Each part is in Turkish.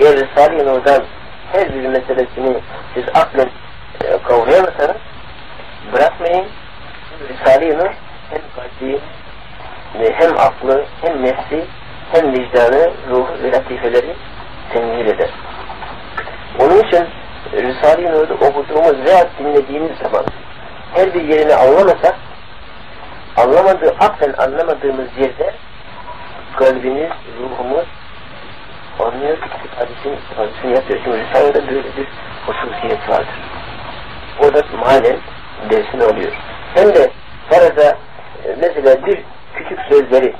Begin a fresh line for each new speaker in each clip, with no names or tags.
eğer Risale-i Nur'dan her bir meselesini siz aklen e, kavrayamazsanız bırakmayın. Risale-i Nur hem kalbi e, hem aklı hem nefsi hem vicdanı, ruh ve latifeleri temsil eder. Onun için Risale-i Nur'da okuduğumuz veya dinlediğimiz zaman her bir yerini anlamasak anlamadığı, aklen anlamadığımız yerde kalbimiz, ruhumuz anlıyor ki hadisini, yapıyor. Şimdi Risale'de böyle bir hususiyet vardır. O da manen dersini alıyor. Hem de faraza e, mesela bir küçük sözleri,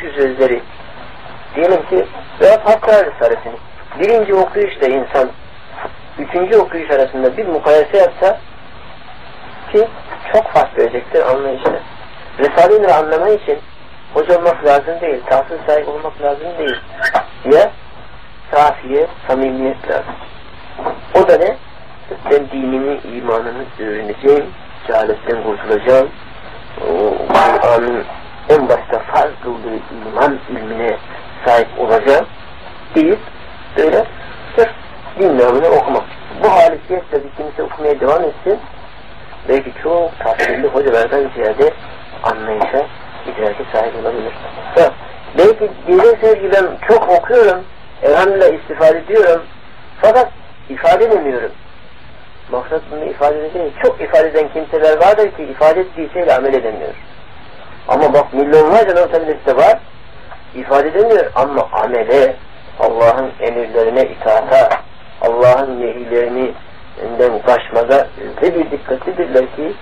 şu sözleri diyelim ki veya Hakkari Risalesini birinci okuyuşta insan üçüncü okuyuş arasında bir mukayese yapsa ki çok fark verecektir anlayışına. Risale-i anlama için hoca olmak lazım değil, tahsil sahibi olmak lazım değil. Ya safiye, samimiyet lazım. O da ne? Ben dinimi, imanımı öğreneceğim, cehaletten kurtulacağım, Kur'an'ın en başta farz kıldığı iman ilmine sahip olacağım deyip böyle sırf din namını okumak. Bu halisiyetle bir kimse okumaya devam etsin, belki çok tahsilli hocalardan ziyade anlayışa, idrake sahip olabilir. Ha, belki diyeceksiniz ki çok okuyorum, elhamdülillah istifade ediyorum, fakat ifade edemiyorum. Maksat bunu ifade edemiyor. Çok ifade eden kimseler vardır ki ifade ettiği şeyle amel edemiyor. Ama bak milyonlarca notabiliste var, ifade edemiyor ama amele, Allah'ın emirlerine itaata, Allah'ın nehirlerinden kaçmada öyle bir dikkatlidirler ki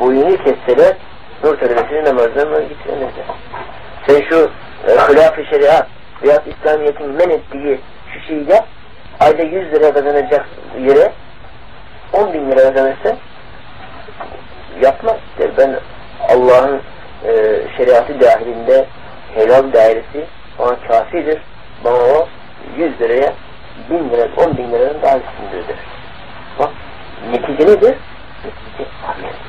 boyunu kesseler nur talebesini namazdan getiremezler. Sen şu e, hilaf-ı şeriat veya İslamiyet'in men ettiği şu yap, ayda 100 lira kazanacak yere 10 bin lira kazanırsa yapmaz. Der. Ben Allah'ın e, şeriatı dahilinde helal dairesi ona kafidir. Bana o 100 liraya 1000 lira, 10 bin liradan daha üstündür der. Bak netice nedir? Netice amel.